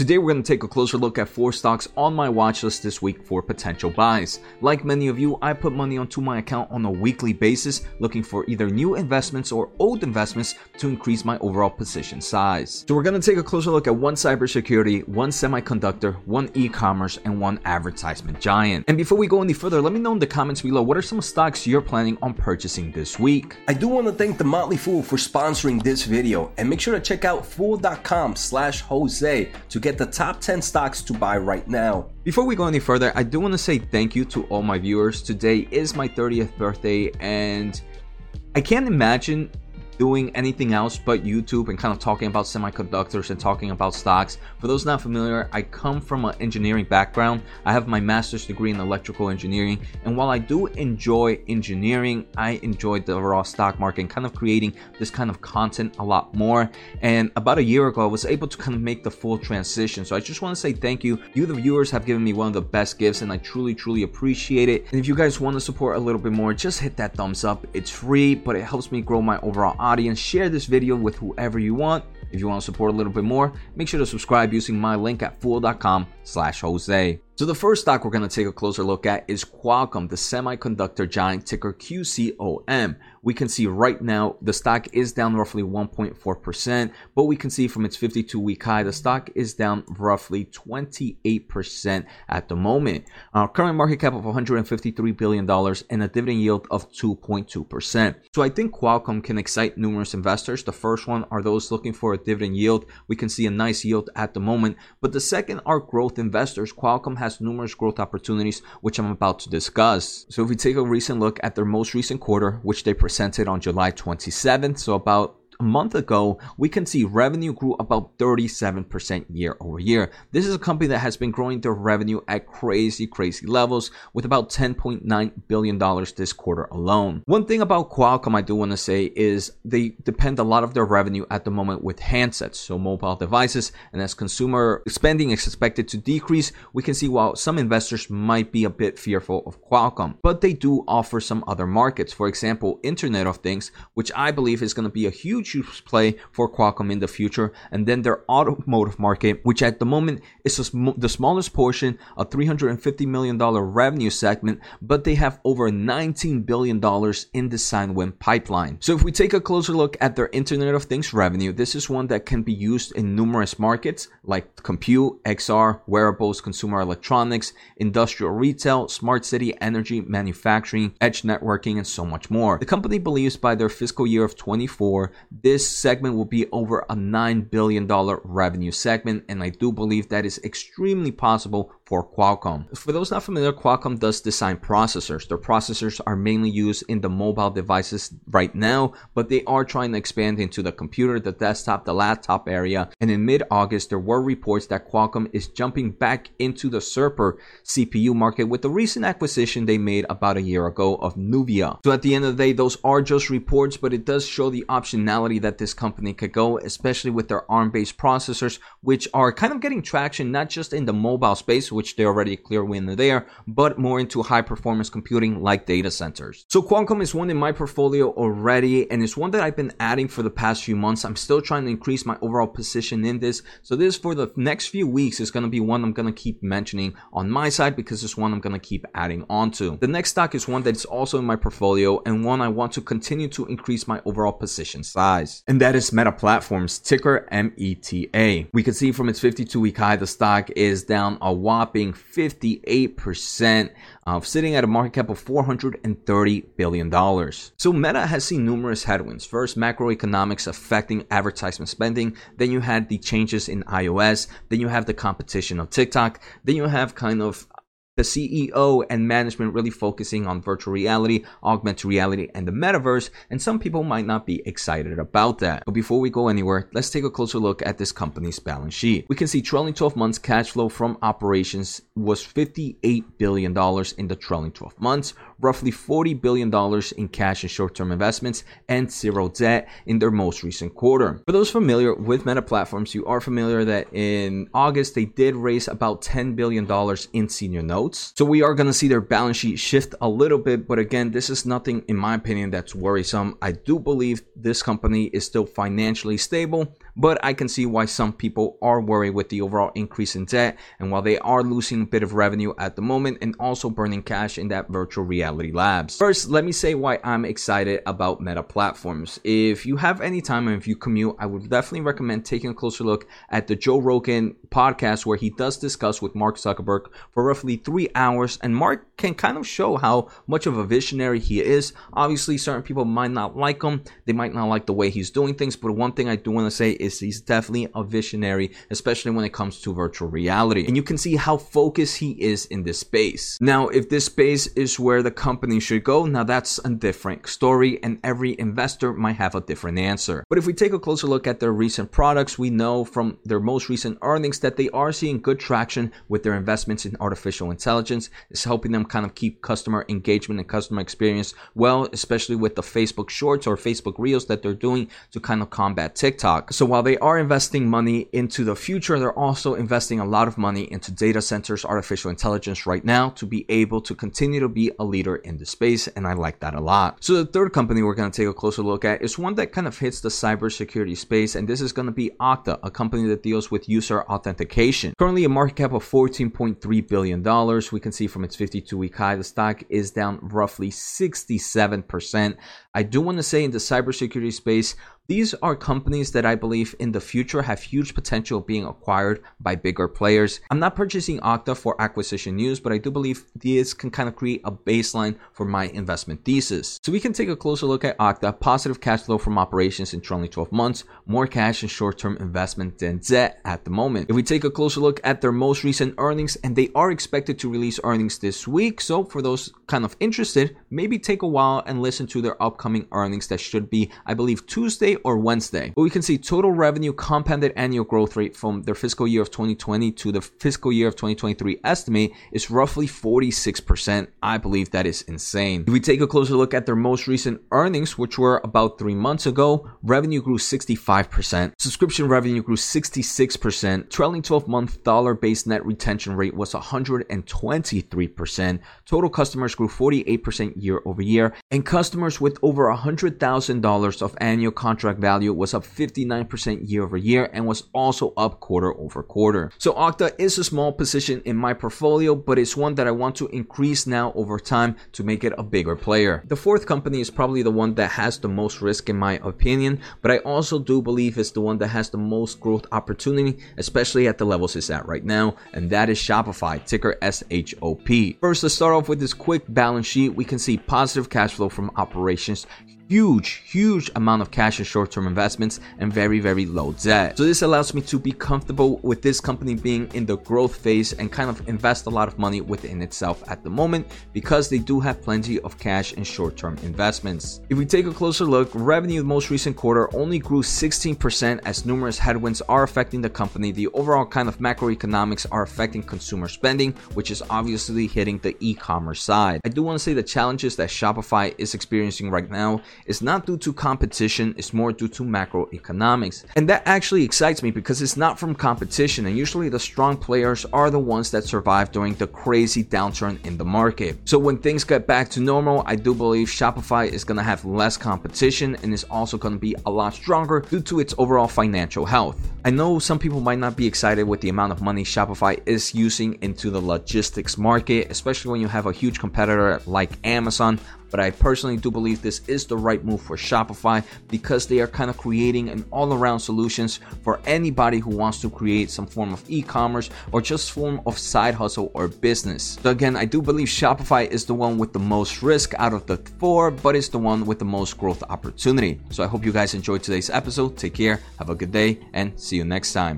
Today we're going to take a closer look at four stocks on my watch list this week for potential buys. Like many of you, I put money onto my account on a weekly basis looking for either new investments or old investments to increase my overall position size. So we're going to take a closer look at one cybersecurity, one semiconductor, one e-commerce, and one advertisement giant. And before we go any further, let me know in the comments below what are some stocks you're planning on purchasing this week. I do want to thank The Motley Fool for sponsoring this video and make sure to check out fool.com slash Jose to get the top 10 stocks to buy right now. Before we go any further, I do want to say thank you to all my viewers. Today is my 30th birthday and I can't imagine doing anything else but YouTube and kind of talking about semiconductors and talking about stocks. For those not familiar, I come from an engineering background. I have my master's degree in electrical engineering, and while I do enjoy engineering, I enjoy the raw stock market and kind of creating this kind of content a lot more. And about a year ago, I was able to kind of make the full transition. So I just want to say thank you. You, the viewers, have given me one of the best gifts, and I truly, truly appreciate it. And if you guys want to support a little bit more, just hit that thumbs up. It's free, but it helps me grow my overall audience share this video with whoever you want. If you want to support a little bit more, make sure to subscribe using my link at fool.com slash Jose. So the first stock we're going to take a closer look at is Qualcomm, the semiconductor giant ticker QCOM. We can see right now the stock is down roughly 1.4%, but we can see from its 52 week high, the stock is down roughly 28% at the moment. Our current market cap of $153 billion and a dividend yield of 2.2%. So I think Qualcomm can excite numerous investors. The first one are those looking for a dividend yield. We can see a nice yield at the moment, but the second are growth investors. Qualcomm has numerous growth opportunities, which I'm about to discuss. So if we take a recent look at their most recent quarter, which they on July 27th, so about a month ago, we can see revenue grew about 37% year over year. This is a company that has been growing their revenue at crazy, crazy levels with about $10.9 billion this quarter alone. One thing about Qualcomm I do want to say is they depend a lot of their revenue at the moment with handsets, so mobile devices, and as consumer spending is expected to decrease, we can see while some investors might be a bit fearful of Qualcomm, but they do offer some other markets. For example, Internet of Things, which I believe is going to be a huge huge play for Qualcomm in the future. And then their automotive market, which at the moment is the smallest portion, a $350 million revenue segment, but they have over $19 billion in design win pipeline. So if we take a closer look at their Internet of Things revenue, this is one that can be used in numerous markets like compute, XR, wearables, consumer electronics, industrial retail, smart city, energy, manufacturing, edge networking, and so much more. The company believes by their fiscal year of 24, this segment will be over a $9 billion revenue segment, and I do believe that is extremely possible for Qualcomm. For those not familiar, Qualcomm does design processors. Their processors are mainly used in the mobile devices right now, but they are trying to expand into the computer, the desktop, the laptop area. And in mid August, there were reports that Qualcomm is jumping back into the server CPU market with the recent acquisition they made about a year ago of Nuvia. So at the end of the day, those are just reports, but it does show the optionality that this company could go, especially with their ARM based processors, which are kind of getting traction not just in the mobile space, which they're already a clear winner there, but more into high performance computing like data centers. So Qualcomm is one in my portfolio already, and it's one that I've been adding for the past few months. I'm still trying to increase my overall position in this. So this for the next few weeks is going to be one I'm going to keep mentioning on my side because it's one I'm going to keep adding onto. The next stock is one that is also in my portfolio and one I want to continue to increase my overall position size. And that is Meta Platforms, ticker META. We can see from its 52 week high, the stock is down a whopping dropping 58%, uh, sitting at a market cap of $430 billion. So Meta has seen numerous headwinds. First, macroeconomics affecting advertisement spending. Then you had the changes in iOS. Then you have the competition of TikTok. Then you have kind of the CEO and management really focusing on virtual reality, augmented reality, and the metaverse, and some people might not be excited about that. But before we go anywhere, let's take a closer look at this company's balance sheet. We can see trailing 12 months cash flow from operations was $58 billion in the trailing 12 months, roughly $40 billion in cash and short term investments, and zero debt in their most recent quarter. For those familiar with Meta Platforms, you are familiar that in August they did raise about $10 billion in senior notes. So we are going to see their balance sheet shift a little bit, but again, this is nothing, in my opinion, that's worrisome. I do believe this company is still financially stable but I can see why some people are worried with the overall increase in debt and while they are losing a bit of revenue at the moment and also burning cash in that virtual reality labs. First, let me say why I'm excited about Meta platforms. If you have any time and if you commute, I would definitely recommend taking a closer look at the Joe Rogan podcast where he does discuss with Mark Zuckerberg for roughly three hours. And Mark can kind of show how much of a visionary he is. Obviously, certain people might not like him, they might not like the way he's doing things. But one thing I do want to say is he's definitely a visionary, especially when it comes to virtual reality. And you can see how focused he is in this space. Now, if this space is where the company should go, now that's a different story, and every investor might have a different answer. But if we take a closer look at their recent products, we know from their most recent earnings that they are seeing good traction with their investments in artificial intelligence. It's helping them kind of keep customer engagement and customer experience well, especially with the Facebook Shorts or Facebook Reels that they're doing to kind of combat TikTok. So while they are investing money into the future, they're also investing a lot of money into data centers, artificial intelligence right now to be able to continue to be a leader in the space. And I like that a lot. So the third company we're going to take a closer look at is one that kind of hits the cybersecurity space. And this is going to be Okta, a company that deals with user authentication. Currently a market cap of $14.3 billion. We can see from its 52 week high, the stock is down roughly 67%. I do want to say in the cybersecurity space, these are companies that I believe in the future have huge potential being acquired by bigger players. I'm not purchasing Okta for acquisition news, but I do believe this can kind of create a baseline for my investment thesis. So we can take a closer look at Okta, positive cash flow from operations in trailing 12 months, more cash and short-term investment than debt at the moment. If we take a closer look at their most recent earnings, and they are expected to release earnings this week, so for those kind of interested, maybe take a while and listen to their upcoming earnings that should be, I believe, Tuesday or Wednesday. But we can see total revenue compounded annual growth rate from their fiscal year of 2020 to the fiscal year of 2023 estimate is roughly 46%. I believe that is insane. If we take a closer look at their most recent earnings, which were about three months ago, revenue grew 65%, subscription revenue grew 66%, trailing 12 month dollar based net retention rate was 123%, total customers grew 48% year over year, and customers with over $100,000 of annual contract value was up 59% year over year and was also up quarter over quarter. So Okta is a small position in my portfolio, but it's one that I want to increase now over time to make it a bigger player. The fourth company is probably the one that has the most risk in my opinion, but I also do believe it's the one that has the most growth opportunity, especially at the levels it's at right now, and that is Shopify, ticker SHOP. First, let's start off with this quick balance sheet. We can see positive cash flow from operations, huge, huge amount of cash and short term investments and very, very low debt. So, this allows me to be comfortable with this company being in the growth phase and kind of invest a lot of money within itself at the moment because they do have plenty of cash and short term investments. If we take a closer look, revenue the most recent quarter only grew 16% as numerous headwinds are affecting the company. The overall kind of macroeconomics are affecting consumer spending, which is obviously hitting the e commerce side. I do want to say the challenges that Shopify is experiencing right now is not due to competition, it's more due to macroeconomics. And that actually excites me because it's not from competition, and usually the strong players are the ones that survive during the crazy downturn in the market. So when things get back to normal, I do believe Shopify is gonna have less competition and is also gonna be a lot stronger due to its overall financial health. I know some people might not be excited with the amount of money Shopify is using into the logistics market, especially when you have a huge competitor like Amazon but I personally do believe this is the right move for Shopify because they are kind of creating an all around solutions for anybody who wants to create some form of e commerce or just form of side hustle or business. So, again, I do believe Shopify is the one with the most risk out of the four, but it's the one with the most growth opportunity. So, I hope you guys enjoyed today's episode. Take care, have a good day, and see you next time.